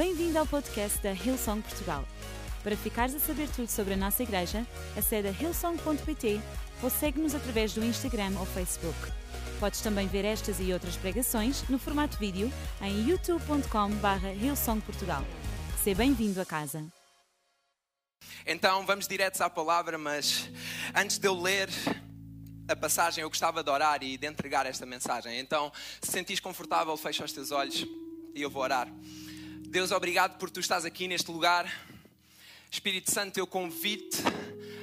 Bem-vindo ao podcast da Hillsong Portugal. Para ficares a saber tudo sobre a nossa igreja, acede a hillsong.pt ou segue-nos através do Instagram ou Facebook. Podes também ver estas e outras pregações no formato vídeo em youtube.com.br hillsongportugal. Seja bem-vindo a casa. Então vamos diretos à palavra, mas antes de eu ler a passagem, eu gostava de orar e de entregar esta mensagem. Então, se sentires confortável, fecha os teus olhos e eu vou orar. Deus, obrigado por tu estás aqui neste lugar. Espírito Santo, eu convido-te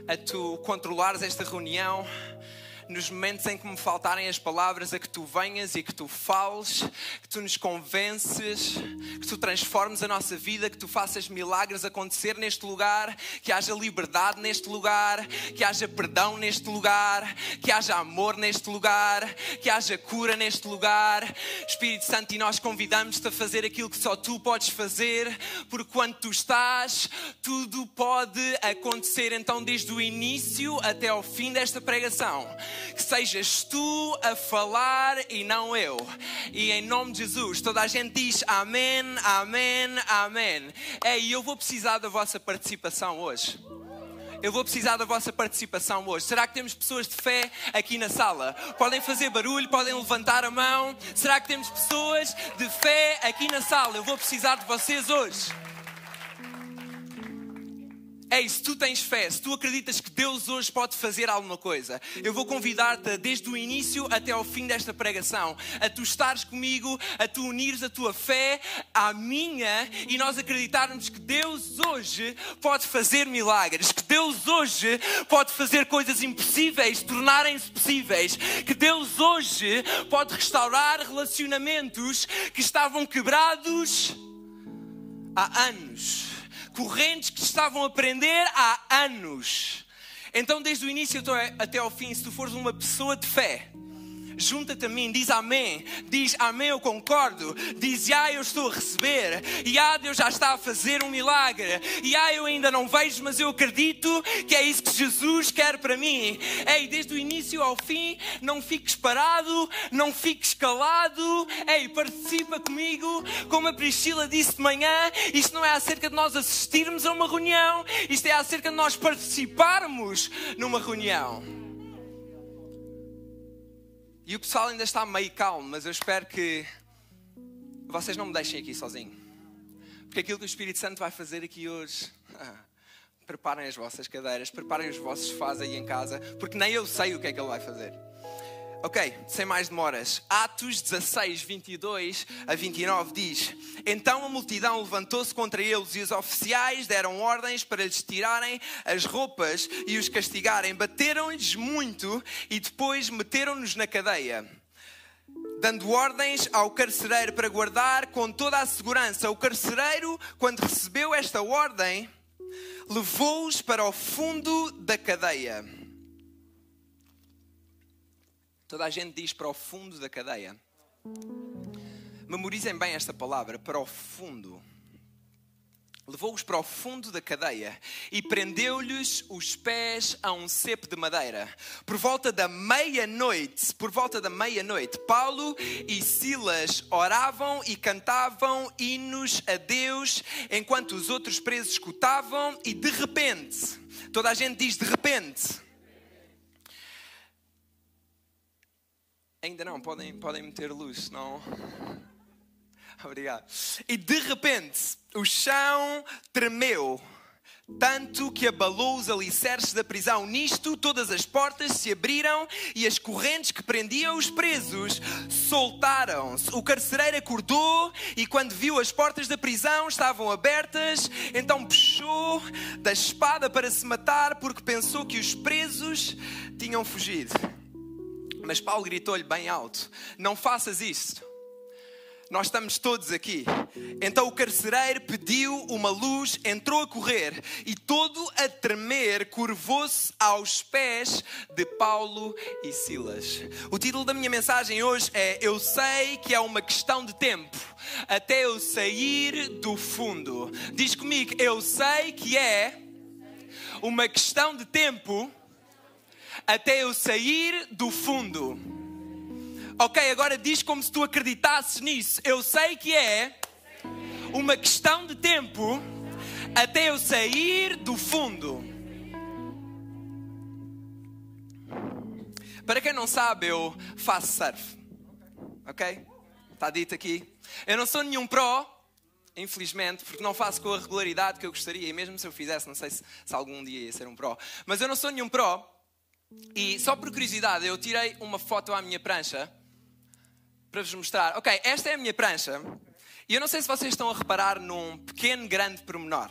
a tu controlares esta reunião nos momentos em que me faltarem as palavras, a que tu venhas e que tu fales, que tu nos convences, que tu transformes a nossa vida, que tu faças milagres acontecer neste lugar, que haja liberdade neste lugar, que haja perdão neste lugar, que haja amor neste lugar, que haja cura neste lugar. Espírito Santo, e nós convidamos-te a fazer aquilo que só tu podes fazer, porque quando tu estás, tudo pode acontecer. Então, desde o início até ao fim desta pregação, que sejas tu a falar e não eu. E em nome de Jesus, toda a gente diz amém, amém, amém. Ei, eu vou precisar da vossa participação hoje. Eu vou precisar da vossa participação hoje. Será que temos pessoas de fé aqui na sala? Podem fazer barulho, podem levantar a mão. Será que temos pessoas de fé aqui na sala? Eu vou precisar de vocês hoje. Ei, se tu tens fé, se tu acreditas que Deus hoje pode fazer alguma coisa, eu vou convidar-te desde o início até ao fim desta pregação, a tu estares comigo, a tu unires a tua fé à minha e nós acreditarmos que Deus hoje pode fazer milagres, que Deus hoje pode fazer coisas impossíveis tornarem-se possíveis, que Deus hoje pode restaurar relacionamentos que estavam quebrados há anos correntes que estavam a aprender há anos. Então, desde o início até ao fim, se tu fores uma pessoa de fé, junta-te a mim, diz amém, diz amém, eu concordo, diz ah, eu estou a receber, e ah, Deus já está a fazer um milagre, e ah, eu ainda não vejo, mas eu acredito que é isso que Jesus quer para mim. Ei, desde o início ao fim, não fiques parado, não fiques calado, ei, participa comigo, como a Priscila disse de manhã, isto não é acerca de nós assistirmos a uma reunião, isto é acerca de nós participarmos numa reunião. E o pessoal ainda está meio calmo, mas eu espero que vocês não me deixem aqui sozinho. Porque aquilo que o Espírito Santo vai fazer aqui hoje. Preparem as vossas cadeiras, preparem os vossos sofás aí em casa, porque nem eu sei o que é que ele vai fazer. Ok, sem mais demoras. Atos 16, 22 a 29 diz: Então a multidão levantou-se contra eles e os oficiais deram ordens para lhes tirarem as roupas e os castigarem. Bateram-lhes muito e depois meteram-nos na cadeia. Dando ordens ao carcereiro para guardar com toda a segurança. O carcereiro, quando recebeu esta ordem, levou-os para o fundo da cadeia Toda a gente diz para o fundo da cadeia. Memorizem bem esta palavra, para o fundo. Levou-os para o fundo da cadeia e prendeu-lhes os pés a um cepo de madeira. Por volta da meia-noite, por volta da meia-noite, Paulo e Silas oravam e cantavam hinos a Deus enquanto os outros presos escutavam e de repente, toda a gente diz de repente, Ainda não, podem, podem meter luz, não? Obrigado. E de repente, o chão tremeu, tanto que abalou os alicerces da prisão. Nisto, todas as portas se abriram e as correntes que prendiam os presos soltaram-se. O carcereiro acordou e, quando viu as portas da prisão estavam abertas, então puxou da espada para se matar, porque pensou que os presos tinham fugido. Mas Paulo gritou-lhe bem alto: Não faças isto. Nós estamos todos aqui. Então o carcereiro pediu uma luz, entrou a correr e, todo a tremer, curvou-se aos pés de Paulo e Silas. O título da minha mensagem hoje é Eu sei que é uma questão de tempo até eu sair do fundo. Diz comigo: Eu sei que é uma questão de tempo até eu sair do fundo. Ok, agora diz como se tu acreditasses nisso. Eu sei que é uma questão de tempo até eu sair do fundo. Para quem não sabe, eu faço surf. Ok? Está dito aqui. Eu não sou nenhum pró, infelizmente, porque não faço com a regularidade que eu gostaria. E mesmo se eu fizesse, não sei se, se algum dia ia ser um pró. Mas eu não sou nenhum pró. E só por curiosidade, eu tirei uma foto à minha prancha para vos mostrar. Ok, esta é a minha prancha. E eu não sei se vocês estão a reparar num pequeno, grande pormenor.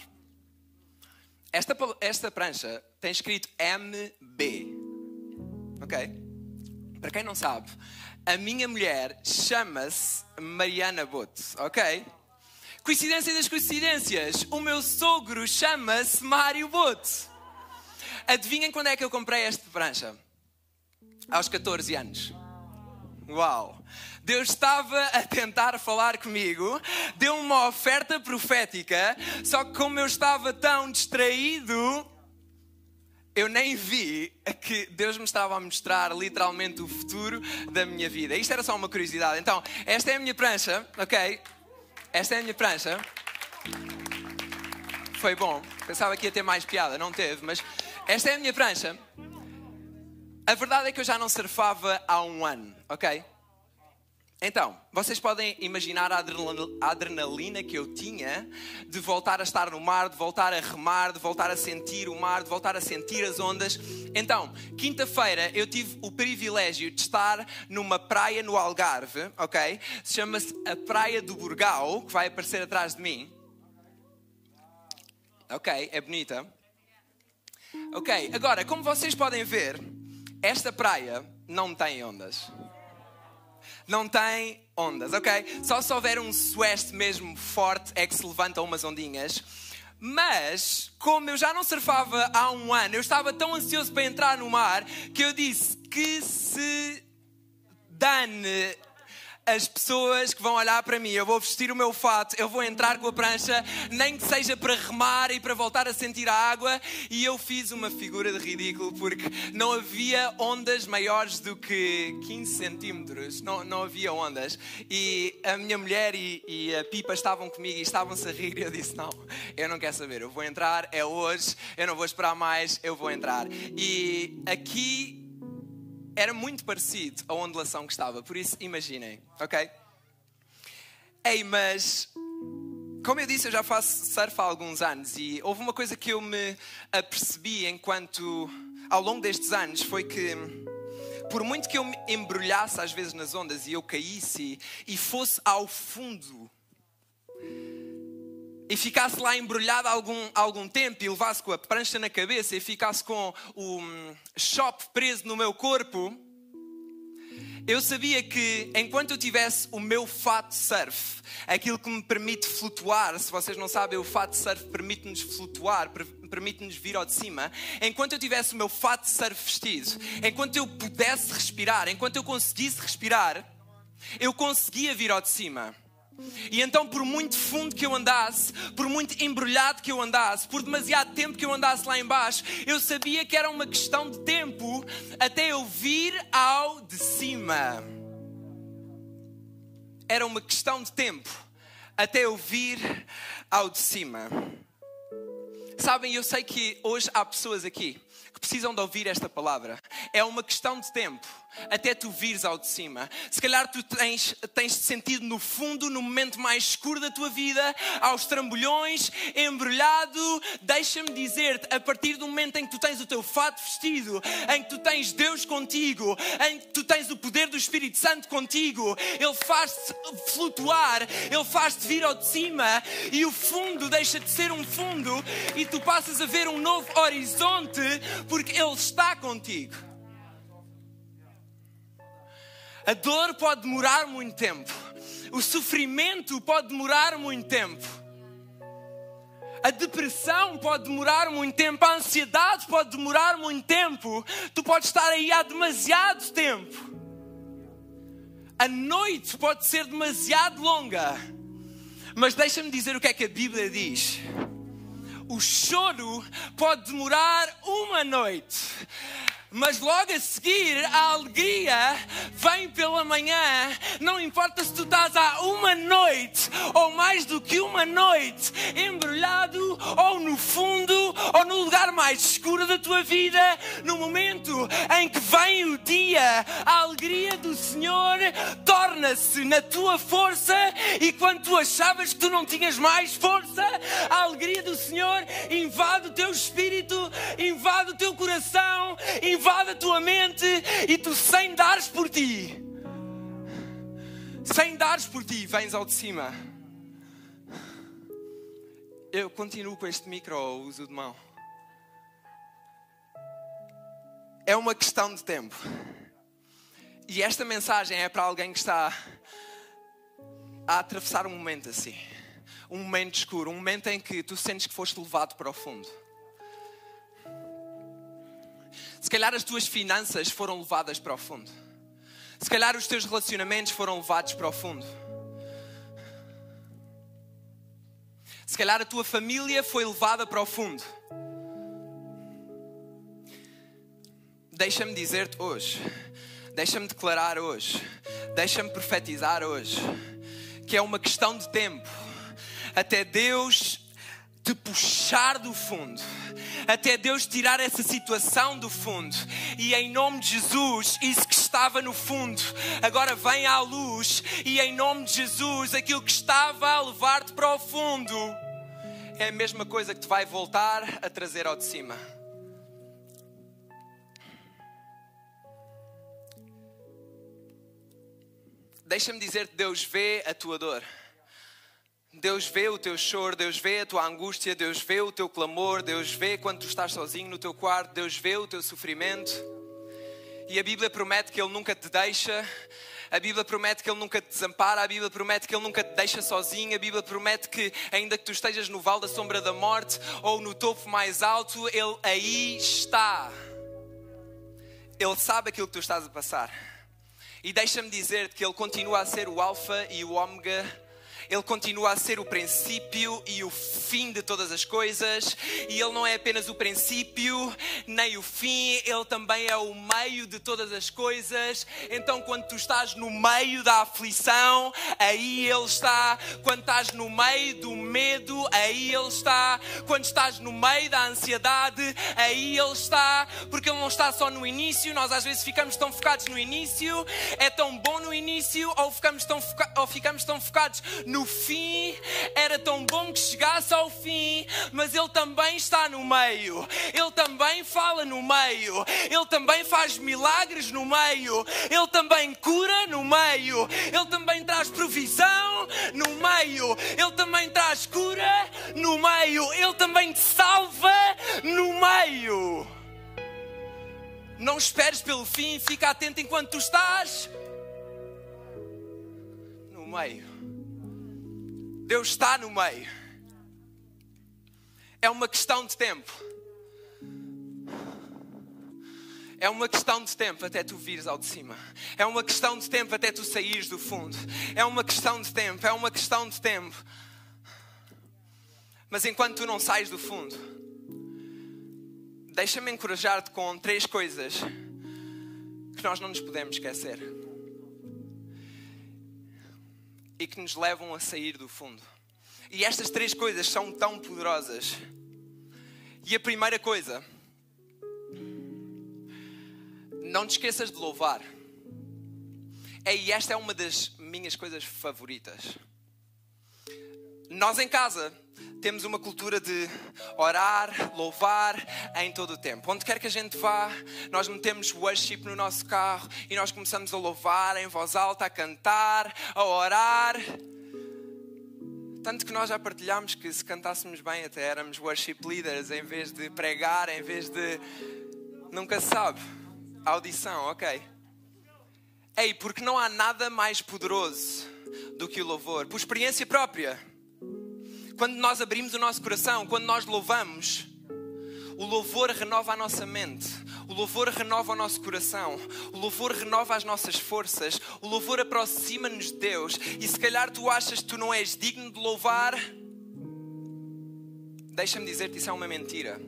Esta, esta prancha tem escrito MB. Ok? Para quem não sabe, a minha mulher chama-se Mariana Boto. Ok? Coincidência das coincidências, o meu sogro chama-se Mário Boto. Adivinhem quando é que eu comprei esta prancha? Aos 14 anos. Uau! Deus estava a tentar falar comigo, deu uma oferta profética, só que como eu estava tão distraído, eu nem vi que Deus me estava a mostrar literalmente o futuro da minha vida. Isto era só uma curiosidade. Então, esta é a minha prancha, ok? Esta é a minha prancha. Foi bom. Pensava que ia ter mais piada, não teve, mas esta é a minha prancha. A verdade é que eu já não surfava há um ano, ok? Então, vocês podem imaginar a adrenalina que eu tinha de voltar a estar no mar, de voltar a remar, de voltar a sentir o mar, de voltar a sentir as ondas. Então, quinta-feira eu tive o privilégio de estar numa praia no Algarve, ok? Chama-se a Praia do Burgal, que vai aparecer atrás de mim. Ok, é bonita. Ok, agora, como vocês podem ver, esta praia não tem ondas não tem ondas, ok? Só se houver um sueste mesmo forte é que se levantam umas ondinhas. Mas, como eu já não surfava há um ano, eu estava tão ansioso para entrar no mar que eu disse que se dane as pessoas que vão olhar para mim, eu vou vestir o meu fato, eu vou entrar com a prancha, nem que seja para remar e para voltar a sentir a água, e eu fiz uma figura de ridículo porque não havia ondas maiores do que 15 centímetros, não, não havia ondas. E a minha mulher e, e a Pipa estavam comigo e estavam-se a rir, e eu disse: Não, eu não quero saber, eu vou entrar, é hoje, eu não vou esperar mais, eu vou entrar. E aqui era muito parecido a ondulação que estava, por isso imaginem, ok? Ei, mas como eu disse, eu já faço surf há alguns anos e houve uma coisa que eu me apercebi enquanto ao longo destes anos foi que por muito que eu me embrulhasse às vezes nas ondas e eu caísse e fosse ao fundo e ficasse lá embrulhado algum, algum tempo e levasse com a prancha na cabeça e ficasse com o hum, shop preso no meu corpo, eu sabia que enquanto eu tivesse o meu fato surf, aquilo que me permite flutuar, se vocês não sabem, o fato surf permite-nos flutuar, permite-nos vir ao de cima. Enquanto eu tivesse o meu fato surf vestido, enquanto eu pudesse respirar, enquanto eu conseguisse respirar, eu conseguia vir ao de cima. E então, por muito fundo que eu andasse, por muito embrulhado que eu andasse, por demasiado tempo que eu andasse lá embaixo, eu sabia que era uma questão de tempo até eu vir ao de cima. Era uma questão de tempo até eu vir ao de cima. Sabem, eu sei que hoje há pessoas aqui que precisam de ouvir esta palavra. É uma questão de tempo até tu vires ao de cima. Se calhar tu tens, tens sentido no fundo, no momento mais escuro da tua vida, aos trambolhões, embrulhado. Deixa-me dizer-te, a partir do momento em que tu tens o teu fato vestido, em que tu tens Deus contigo, em que tu tens o poder do Espírito Santo contigo, Ele faz-te flutuar, Ele faz-te vir ao de cima e o fundo deixa de ser um fundo e tu passas a ver um novo horizonte porque Ele está contigo. A dor pode demorar muito tempo, o sofrimento pode demorar muito tempo. A depressão pode demorar muito tempo, a ansiedade pode demorar muito tempo. Tu podes estar aí há demasiado tempo. A noite pode ser demasiado longa. Mas deixa-me dizer o que é que a Bíblia diz o choro pode demorar uma noite, Mas logo a seguir, a alegria vem pela manhã. Não importa se tu estás há uma noite ou mais do que uma noite embrulhado ou no fundo ou no lugar mais escuro da tua vida, no momento em que vem o dia, a alegria do Senhor torna-se na tua força e quando tu achavas que tu não tinhas mais força, a alegria do Senhor invade o teu espírito, invade o teu coração, invade a tua mente e tu, sem dares por ti, sem dares por ti, vens ao de cima. Eu continuo com este micro uso de mão. É uma questão de tempo. E esta mensagem é para alguém que está a atravessar um momento assim. Um momento escuro, um momento em que tu sentes que foste levado para o fundo. Se calhar as tuas finanças foram levadas para o fundo. Se calhar os teus relacionamentos foram levados para o fundo. Se calhar a tua família foi levada para o fundo. Deixa-me dizer-te hoje, deixa-me declarar hoje, deixa-me profetizar hoje, que é uma questão de tempo até Deus te puxar do fundo, até Deus tirar essa situação do fundo, e em nome de Jesus, isso que estava no fundo agora vem à luz, e em nome de Jesus, aquilo que estava a levar-te para o fundo é a mesma coisa que te vai voltar a trazer ao de cima. Deixa-me dizer-te, Deus vê a tua dor. Deus vê o teu choro, Deus vê a tua angústia, Deus vê o teu clamor, Deus vê quando tu estás sozinho no teu quarto, Deus vê o teu sofrimento. E a Bíblia promete que Ele nunca te deixa, a Bíblia promete que Ele nunca te desampara, a Bíblia promete que Ele nunca te deixa sozinho, a Bíblia promete que, ainda que tu estejas no vale da sombra da morte ou no topo mais alto, Ele aí está. Ele sabe aquilo que tu estás a passar. E deixa-me dizer-te que Ele continua a ser o Alfa e o Ômega ele continua a ser o princípio e o fim de todas as coisas, e Ele não é apenas o princípio nem o fim, Ele também é o meio de todas as coisas. Então, quando tu estás no meio da aflição, aí Ele está. Quando estás no meio do medo, aí Ele está. Quando estás no meio da ansiedade, aí Ele está. Porque Ele não está só no início, nós às vezes ficamos tão focados no início, é tão bom no início, ou ficamos tão, foca ou ficamos tão focados no no fim, era tão bom que chegasse ao fim, mas Ele também está no meio, Ele também fala no meio, Ele também faz milagres no meio, Ele também cura no meio, Ele também traz provisão no meio, Ele também traz cura no meio, Ele também te salva no meio. Não esperes pelo fim, fica atento enquanto tu estás no meio. Deus está no meio. É uma questão de tempo. É uma questão de tempo até tu vires ao de cima. É uma questão de tempo até tu saíres do fundo. É uma questão de tempo. É uma questão de tempo. Mas enquanto tu não sais do fundo, deixa-me encorajar-te com três coisas que nós não nos podemos esquecer e que nos levam a sair do fundo. E estas três coisas são tão poderosas. E a primeira coisa, não te esqueças de louvar. E esta é uma das minhas coisas favoritas. Nós em casa temos uma cultura de orar, louvar em todo o tempo. Onde quer que a gente vá, nós metemos worship no nosso carro e nós começamos a louvar em voz alta, a cantar, a orar. Tanto que nós já partilhámos que se cantássemos bem, até éramos worship leaders em vez de pregar, em vez de. Nunca se sabe. Audição, ok. Ei, porque não há nada mais poderoso do que o louvor, por experiência própria. Quando nós abrimos o nosso coração, quando nós louvamos, o louvor renova a nossa mente, o louvor renova o nosso coração, o louvor renova as nossas forças, o louvor aproxima-nos de Deus. E se calhar tu achas que tu não és digno de louvar, deixa-me dizer-te, isso é uma mentira.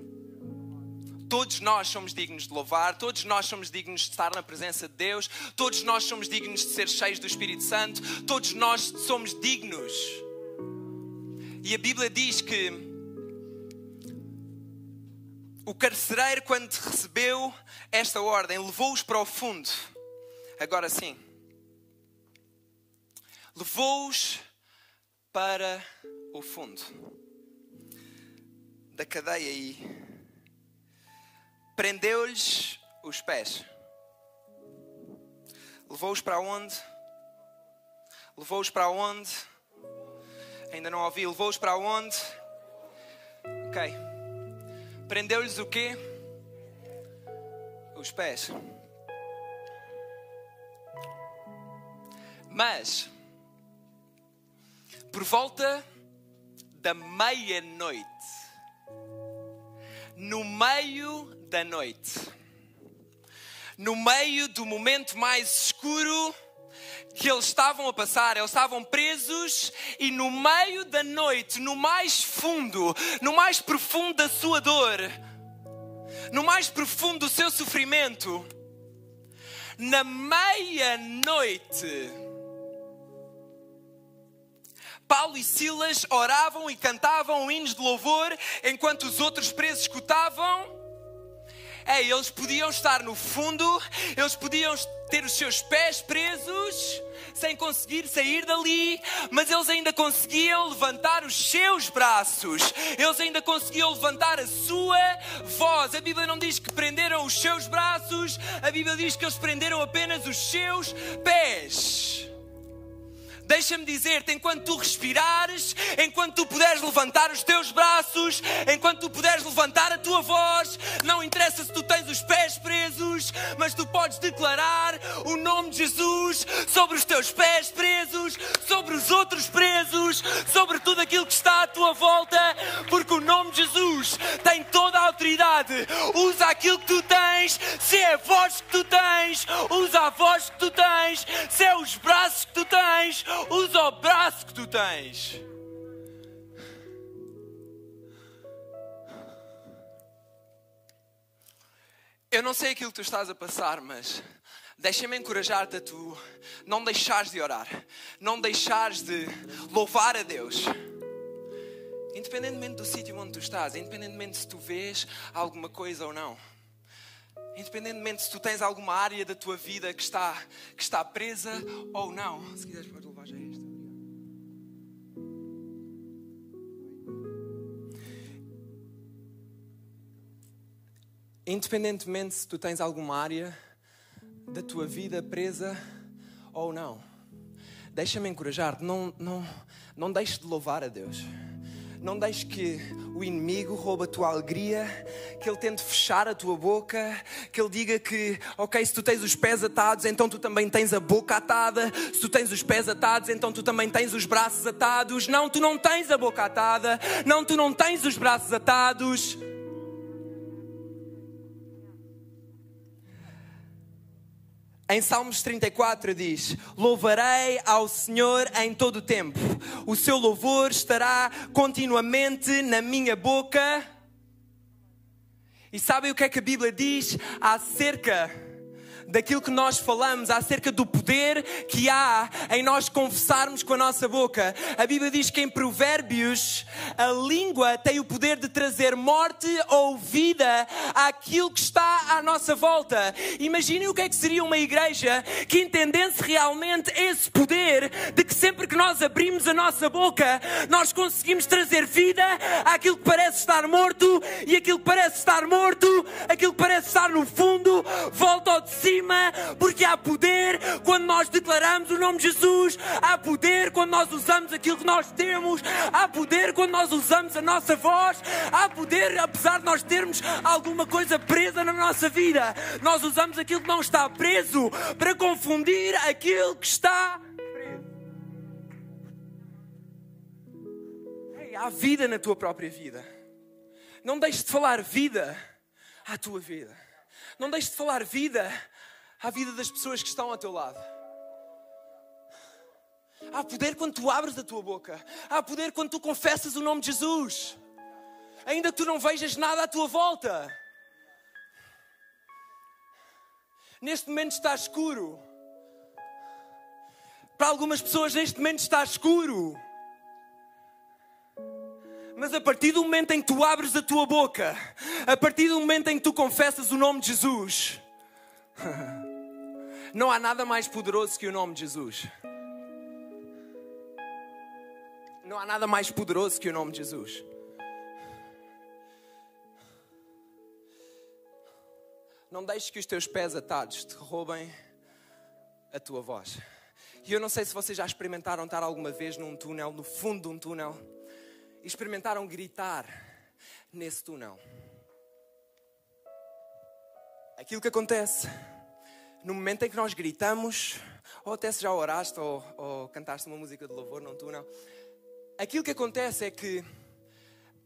Todos nós somos dignos de louvar, todos nós somos dignos de estar na presença de Deus, todos nós somos dignos de ser cheios do Espírito Santo, todos nós somos dignos. E a Bíblia diz que o carcereiro, quando recebeu esta ordem, levou-os para o fundo. Agora sim, levou-os para o fundo da cadeia e prendeu-lhes os pés. Levou-os para onde? Levou-os para onde? Ainda não ouvi. Levou-os para onde? Ok. Prendeu-lhes o quê? Os pés. Mas, por volta da meia-noite, no meio da noite, no meio do momento mais escuro que eles estavam a passar, eles estavam presos e no meio da noite, no mais fundo, no mais profundo da sua dor, no mais profundo do seu sofrimento, na meia-noite, Paulo e Silas oravam e cantavam hinos de louvor enquanto os outros presos escutavam. É, eles podiam estar no fundo, eles podiam ter os seus pés presos, sem conseguir sair dali, mas eles ainda conseguiam levantar os seus braços, eles ainda conseguiam levantar a sua voz. A Bíblia não diz que prenderam os seus braços, a Bíblia diz que eles prenderam apenas os seus pés. Deixa-me dizer-te, enquanto tu respirares, enquanto tu puderes levantar os teus braços, enquanto tu puderes levantar a tua voz, não interessa se tu tens os pés presos, mas tu podes declarar o nome de Jesus sobre os teus pés presos, sobre os outros presos, sobre tudo aquilo que está à tua volta, porque o nome de Jesus tem toda a autoridade. Usa aquilo que tu tens, se é a voz que tu tens, usa a voz que tu tens, se é os braços tu tens, usa o braço que tu tens. Eu não sei aquilo que tu estás a passar, mas deixa-me encorajar-te a tu não deixares de orar, não deixares de louvar a Deus. Independentemente do sítio onde tu estás, independentemente se tu vês alguma coisa ou não. Independentemente se tu tens alguma área da tua vida que está, que está presa ou não. Se quiseres, levar já isto. Independentemente se tu tens alguma área da tua vida presa ou não. Deixa-me encorajar-te, não, não, não deixes de louvar a Deus. Não deixes que o inimigo roube a tua alegria, que ele tente fechar a tua boca, que ele diga que, ok, se tu tens os pés atados, então tu também tens a boca atada. Se tu tens os pés atados, então tu também tens os braços atados. Não, tu não tens a boca atada. Não, tu não tens os braços atados. Em Salmos 34 diz: Louvarei ao Senhor em todo o tempo, o seu louvor estará continuamente na minha boca. E sabem o que é que a Bíblia diz acerca daquilo que nós falamos, acerca do poder que há em nós confessarmos com a nossa boca. A Bíblia diz que em Provérbios a língua tem o poder de trazer morte ou vida àquilo que está à nossa volta. Imaginem o que é que seria uma igreja que entendesse realmente esse poder de que sempre que nós abrimos a nossa boca, nós conseguimos trazer vida àquilo que parece estar morto e aquilo que parece estar morto, aquilo que parece estar no fundo, volta ao de cima cima, porque há poder quando nós declaramos o nome de Jesus, há poder quando nós usamos aquilo que nós temos, há poder quando nós usamos a nossa voz, há poder apesar de nós termos alguma coisa presa na nossa vida. Nós usamos aquilo que não está preso para confundir aquilo que está há vida na tua própria vida. Não deixes de falar vida à tua vida. Não deixes de falar vida à vida das pessoas que estão ao teu lado. Há poder quando tu abres a tua boca. Há poder quando tu confessas o nome de Jesus. Ainda que tu não vejas nada à tua volta. Neste momento está escuro. Para algumas pessoas, neste momento está escuro. Mas a partir do momento em que tu abres a tua boca, a partir do momento em que tu confessas o nome de Jesus, não há nada mais poderoso que o nome de Jesus. Não há nada mais poderoso que o nome de Jesus. Não deixes que os teus pés atados te roubem a tua voz. E eu não sei se vocês já experimentaram estar alguma vez num túnel, no fundo de um túnel, e experimentaram gritar nesse túnel. Aquilo que acontece no momento em que nós gritamos, ou até se já oraste ou, ou cantaste uma música de louvor num túnel, aquilo que acontece é que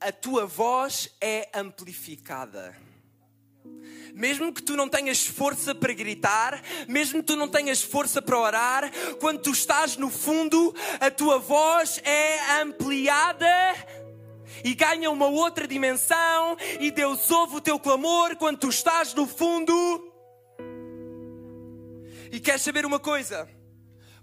a tua voz é amplificada. Mesmo que tu não tenhas força para gritar, mesmo que tu não tenhas força para orar, quando tu estás no fundo, a tua voz é ampliada e ganha uma outra dimensão, e Deus ouve o teu clamor quando tu estás no fundo. E queres saber uma coisa?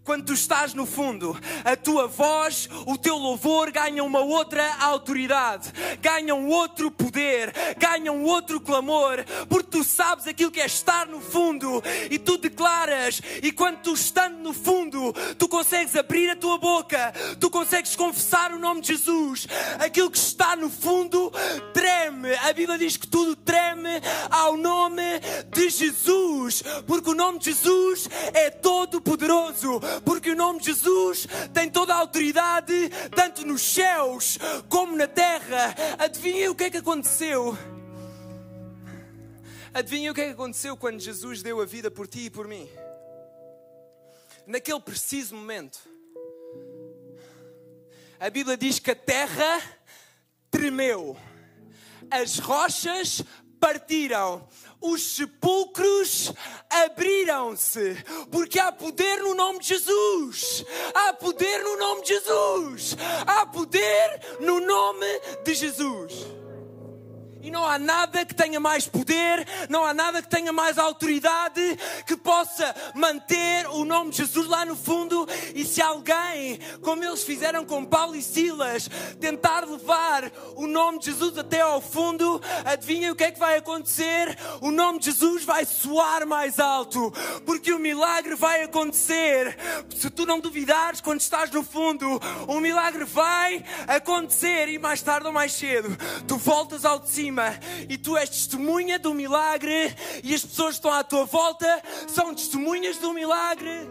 Quando tu estás no fundo, a tua voz, o teu louvor ganha uma outra autoridade, ganha um outro poder, ganha um outro clamor, porque tu sabes aquilo que é estar no fundo e tu declaras, e quando tu estando no fundo, tu consegues abrir a tua boca, tu consegues confessar o nome de Jesus, aquilo que está no fundo treme. A Bíblia diz que tudo treme ao nome de Jesus, porque o nome de Jesus é todo poderoso porque o nome de Jesus tem toda a autoridade, tanto nos céus como na terra. Adivinha o que é que aconteceu? Adivinha o que é que aconteceu quando Jesus deu a vida por ti e por mim? Naquele preciso momento, a Bíblia diz que a terra tremeu, as rochas partiram, os sepulcros abriram-se, porque há poder no nome de Jesus. Há poder no nome de Jesus. Há poder no nome de Jesus. E não há nada que tenha mais poder, não há nada que tenha mais autoridade que possa manter o nome de Jesus lá no fundo. E se alguém, como eles fizeram com Paulo e Silas, tentar levar o nome de Jesus até ao fundo, adivinha o que é que vai acontecer? O nome de Jesus vai soar mais alto, porque o milagre vai acontecer. Se tu não duvidares quando estás no fundo, o milagre vai acontecer e mais tarde ou mais cedo tu voltas ao de cima cima e tu és testemunha do milagre e as pessoas que estão à tua volta são testemunhas do milagre.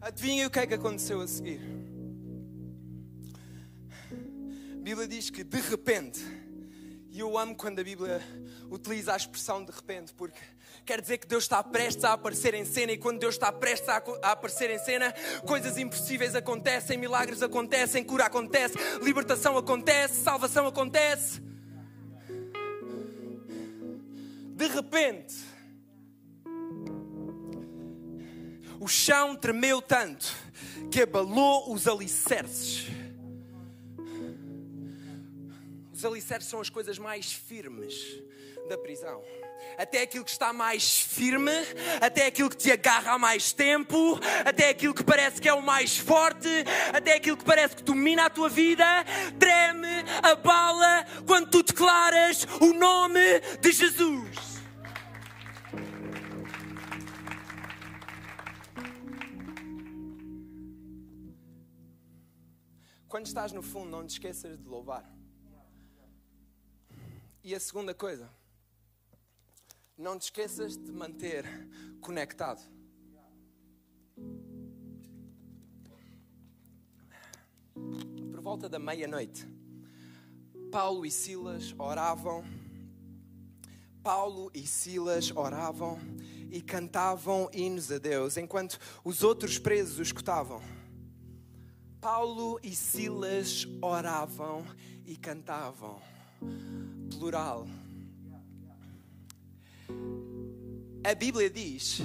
Adivinha o que é que aconteceu a seguir? A Bíblia diz que de repente, e eu amo quando a Bíblia utiliza a expressão de repente, porque quer dizer que Deus está prestes a aparecer em cena e quando Deus está prestes a, a aparecer em cena, coisas impossíveis acontecem, milagres acontecem, cura acontece, libertação acontece, salvação acontece. De repente, o chão tremeu tanto que abalou os alicerces. Os alicerces são as coisas mais firmes da prisão. Até aquilo que está mais firme, até aquilo que te agarra há mais tempo, até aquilo que parece que é o mais forte, até aquilo que parece que domina a tua vida, treme, abala quando tu declaras o nome de Jesus. Quando estás no fundo, não te esqueças de louvar. E a segunda coisa, não te esqueças de manter conectado. Por volta da meia-noite, Paulo e Silas oravam. Paulo e Silas oravam e cantavam hinos a Deus, enquanto os outros presos o escutavam. Paulo e Silas oravam e cantavam. Plural a Bíblia diz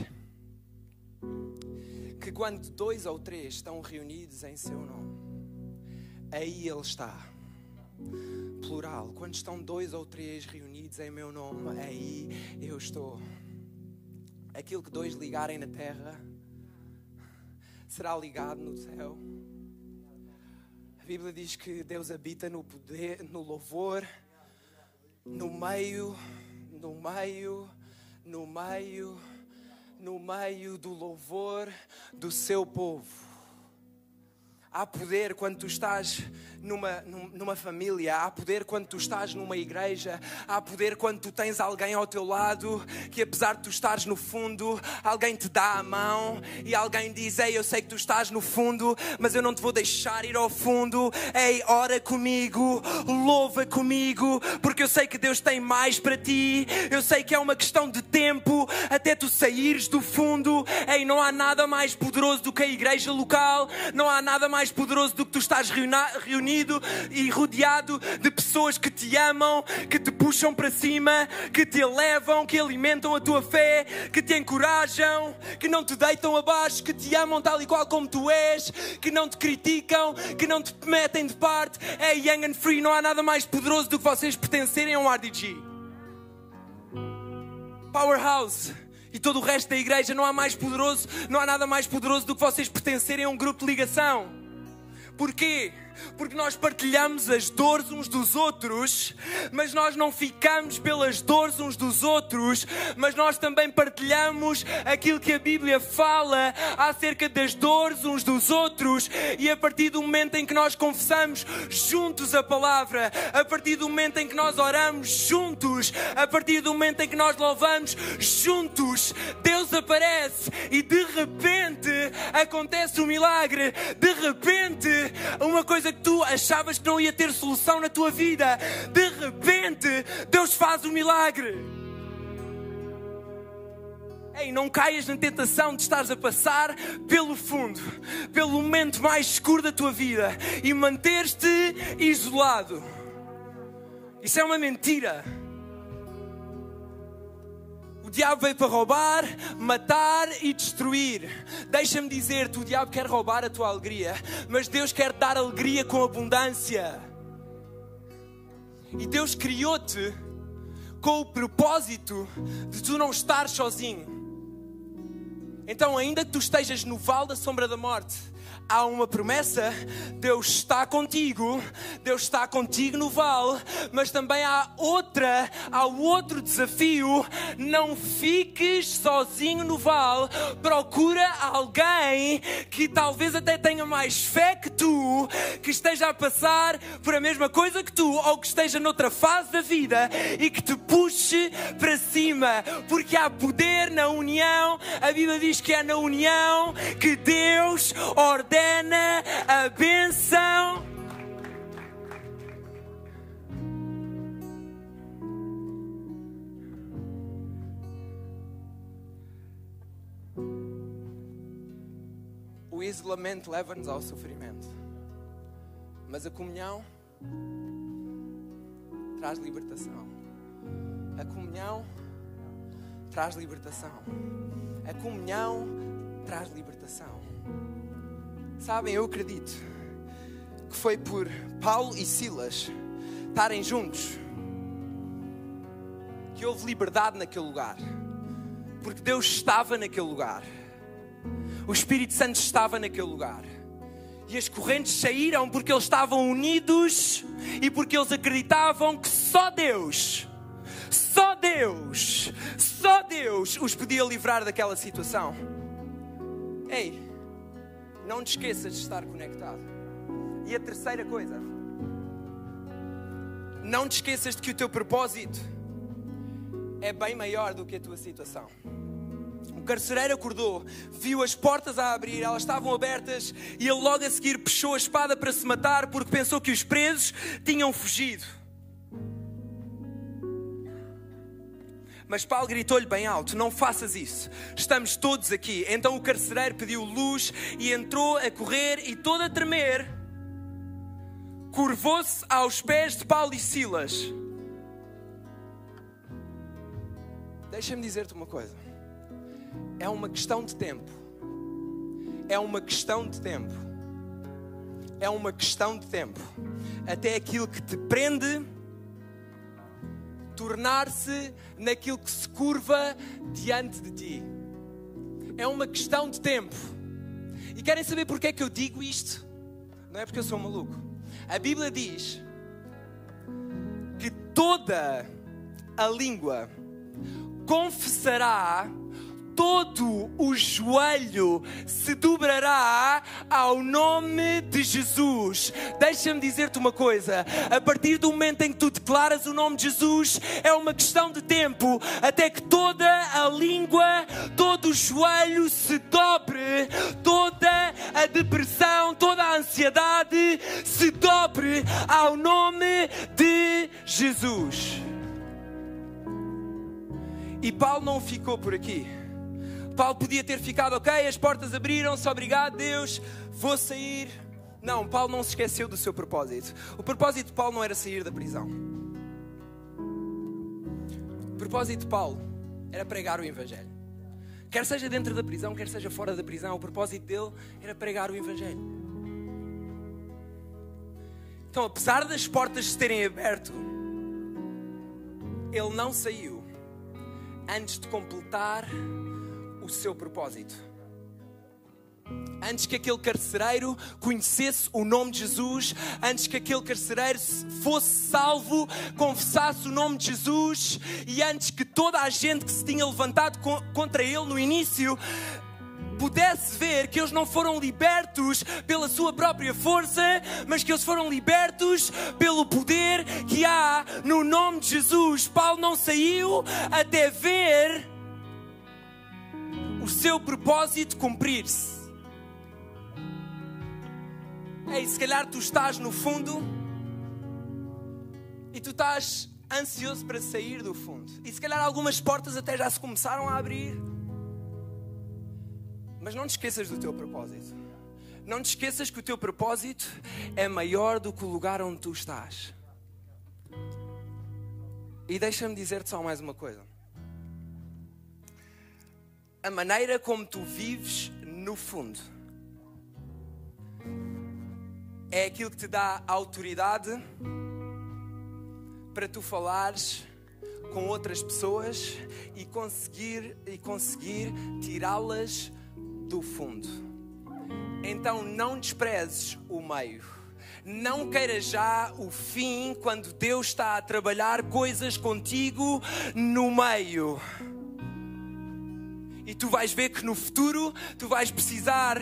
que quando dois ou três estão reunidos em seu nome, aí Ele está. plural. Quando estão dois ou três reunidos em meu nome, aí eu estou. Aquilo que dois ligarem na terra será ligado no céu. A Bíblia diz que Deus habita no poder, no louvor, no meio, no meio, no meio, no meio do louvor do seu povo. Há poder quando tu estás numa, numa família, há poder quando tu estás numa igreja, há poder quando tu tens alguém ao teu lado que, apesar de tu estares no fundo, alguém te dá a mão e alguém diz: Ei, eu sei que tu estás no fundo, mas eu não te vou deixar ir ao fundo. Ei, ora comigo, louva comigo, porque eu sei que Deus tem mais para ti. Eu sei que é uma questão de tempo até tu saíres do fundo. Ei, não há nada mais poderoso do que a igreja local, não há nada mais mais poderoso do que tu estás reunido e rodeado de pessoas que te amam, que te puxam para cima, que te elevam, que alimentam a tua fé, que te encorajam, que não te deitam abaixo, que te amam tal e qual como tu és, que não te criticam, que não te metem de parte. É Young and Free, não há nada mais poderoso do que vocês pertencerem a um RDG. Powerhouse e todo o resto da igreja não há mais poderoso, não há nada mais poderoso do que vocês pertencerem a um grupo de ligação. Porquê? Porque nós partilhamos as dores uns dos outros, mas nós não ficamos pelas dores uns dos outros, mas nós também partilhamos aquilo que a Bíblia fala acerca das dores uns dos outros, e a partir do momento em que nós confessamos juntos a palavra, a partir do momento em que nós oramos juntos, a partir do momento em que nós louvamos juntos, Deus aparece e de repente acontece um milagre, de repente uma coisa que tu achavas que não ia ter solução na tua vida, de repente Deus faz o um milagre. Ei, não caias na tentação de estares a passar pelo fundo, pelo momento mais escuro da tua vida e manter-te isolado. Isso é uma mentira diabo veio para roubar, matar e destruir. Deixa-me dizer-te: o diabo quer roubar a tua alegria, mas Deus quer dar alegria com abundância. E Deus criou-te com o propósito de tu não estar sozinho. Então, ainda que tu estejas no vale da sombra da morte, há uma promessa, Deus está contigo, Deus está contigo no vale, mas também há outra, há outro desafio, não fiques sozinho no vale, procura alguém que talvez até tenha mais fé que tu, que esteja a passar por a mesma coisa que tu, ou que esteja noutra fase da vida e que te puxe para cima, porque há poder na união, a Bíblia diz que é na união que Deus ordena ordena a benção. O isolamento leva-nos ao sofrimento, mas a comunhão traz libertação. A comunhão traz libertação. A comunhão traz libertação. Sabem, eu acredito que foi por Paulo e Silas estarem juntos que houve liberdade naquele lugar. Porque Deus estava naquele lugar. O Espírito Santo estava naquele lugar. E as correntes saíram porque eles estavam unidos e porque eles acreditavam que só Deus, só Deus, só Deus os podia livrar daquela situação. Ei, não te esqueças de estar conectado. E a terceira coisa, não te esqueças de que o teu propósito é bem maior do que a tua situação. O carcereiro acordou, viu as portas a abrir, elas estavam abertas e ele logo a seguir puxou a espada para se matar porque pensou que os presos tinham fugido. Mas Paulo gritou-lhe bem alto: Não faças isso, estamos todos aqui. Então o carcereiro pediu luz e entrou a correr e todo a tremer. Curvou-se aos pés de Paulo e Silas. Deixa-me dizer-te uma coisa. É uma questão de tempo. É uma questão de tempo. é uma questão de tempo. Até aquilo que te prende tornar-se naquilo que se curva diante de ti. É uma questão de tempo. E querem saber porque é que eu digo isto? Não é porque eu sou maluco. A Bíblia diz que toda a língua confessará todo o joelho se dobrará ao nome de Jesus. Deixa-me dizer-te uma coisa: a partir do momento em que tu declaras o nome de Jesus, é uma questão de tempo até que toda a língua, todo o joelho se dobre, toda a depressão, toda a ansiedade se dobre ao nome de Jesus. E Paulo não ficou por aqui. Paulo podia ter ficado, ok, as portas abriram-se, obrigado Deus, vou sair. Não, Paulo não se esqueceu do seu propósito. O propósito de Paulo não era sair da prisão. O propósito de Paulo era pregar o Evangelho. Quer seja dentro da prisão, quer seja fora da prisão, o propósito dele era pregar o Evangelho. Então, apesar das portas se terem aberto, ele não saiu antes de completar o seu propósito. Antes que aquele carcereiro conhecesse o nome de Jesus, antes que aquele carcereiro fosse salvo, confessasse o nome de Jesus, e antes que toda a gente que se tinha levantado contra ele no início pudesse ver que eles não foram libertos pela sua própria força, mas que eles foram libertos pelo poder que há no nome de Jesus. Paulo não saiu até ver seu propósito cumprir-se. Ei, se calhar tu estás no fundo e tu estás ansioso para sair do fundo. E se calhar algumas portas até já se começaram a abrir. Mas não te esqueças do teu propósito. Não te esqueças que o teu propósito é maior do que o lugar onde tu estás. E deixa-me dizer-te só mais uma coisa a maneira como tu vives no fundo é aquilo que te dá autoridade para tu falares com outras pessoas e conseguir e conseguir tirá-las do fundo. Então não desprezes o meio. Não queiras já o fim quando Deus está a trabalhar coisas contigo no meio. E tu vais ver que no futuro tu vais precisar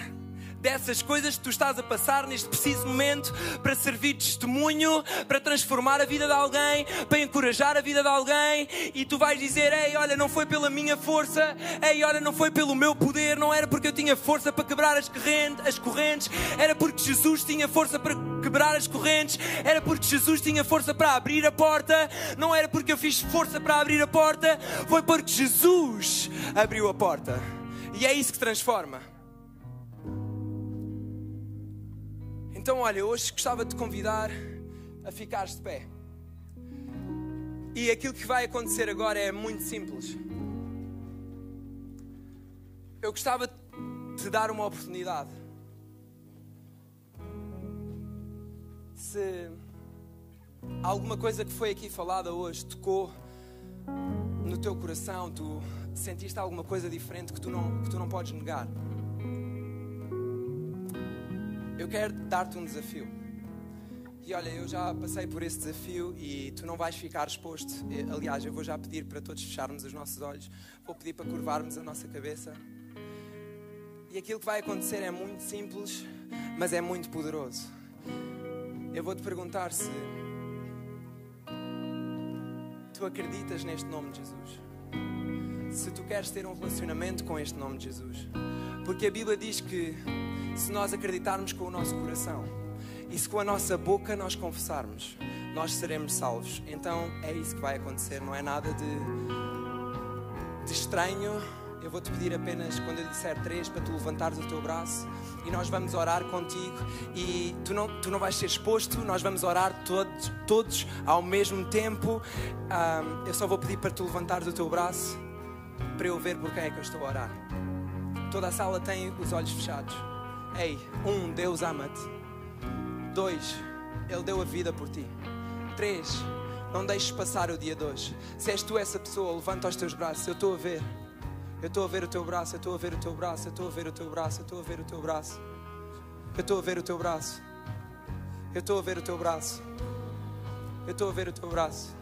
dessas coisas que tu estás a passar neste preciso momento para servir de testemunho, para transformar a vida de alguém, para encorajar a vida de alguém, e tu vais dizer: Ei, olha, não foi pela minha força, ei, olha, não foi pelo meu poder, não era porque eu tinha força para quebrar as correntes, as correntes era porque Jesus tinha força para quebrar as correntes, era porque Jesus tinha força para abrir a porta, não era porque eu fiz força para abrir a porta, foi porque Jesus abriu a porta. E é isso que transforma. Então, olha, hoje gostava de te convidar a ficares de pé. E aquilo que vai acontecer agora é muito simples. Eu gostava de te dar uma oportunidade. Se alguma coisa que foi aqui falada hoje tocou no teu coração, tu sentiste alguma coisa diferente que tu não, que tu não podes negar eu quero dar-te um desafio. E olha, eu já passei por esse desafio e tu não vais ficar exposto. Aliás, eu vou já pedir para todos fecharmos os nossos olhos, vou pedir para curvarmos a nossa cabeça. E aquilo que vai acontecer é muito simples, mas é muito poderoso. Eu vou te perguntar se tu acreditas neste nome de Jesus. Se tu queres ter um relacionamento com este nome de Jesus. Porque a Bíblia diz que se nós acreditarmos com o nosso coração e se com a nossa boca nós confessarmos, nós seremos salvos. Então é isso que vai acontecer, não é nada de, de estranho. Eu vou te pedir apenas, quando eu disser três, para tu levantares o teu braço e nós vamos orar contigo. E tu não, tu não vais ser exposto, nós vamos orar todos, todos ao mesmo tempo. Um, eu só vou pedir para tu levantares o teu braço para eu ver por quem é que eu estou a orar. Toda a sala tem os olhos fechados. Ei, um, Deus ama-te. Dois, Ele deu a vida por ti. Três, não deixes passar o dia de hoje. Se és tu essa pessoa, levanta os teus braços. Eu estou a ver. Eu estou a ver o teu braço, eu estou a ver o teu braço, eu estou a ver o teu braço, eu estou a ver o teu braço. Eu estou a ver o teu braço. Eu estou a ver o teu braço. Eu estou a ver o teu braço.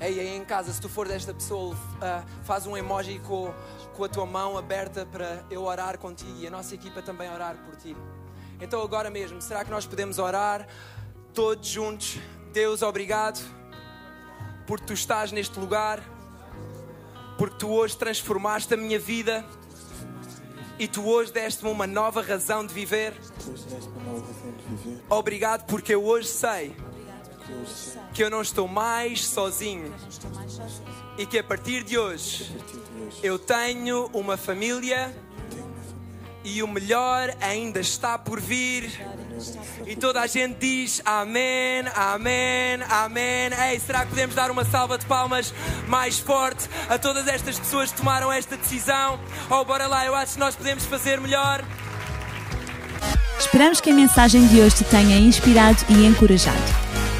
Ei, aí em casa, se tu for desta pessoa, uh, faz um emoji com, com a tua mão aberta para eu orar contigo e a nossa equipa também orar por ti. Então, agora mesmo, será que nós podemos orar todos juntos? Deus, obrigado porque tu estás neste lugar, porque tu hoje transformaste a minha vida e tu hoje deste-me uma nova razão de viver. Obrigado porque eu hoje sei que eu não estou mais sozinho e que a partir de hoje eu tenho uma família e o melhor ainda está por vir. E toda a gente diz amém, amém, amém. Ei, será que podemos dar uma salva de palmas mais forte a todas estas pessoas que tomaram esta decisão? Oh, bora lá, eu acho que nós podemos fazer melhor. Esperamos que a mensagem de hoje te tenha inspirado e encorajado.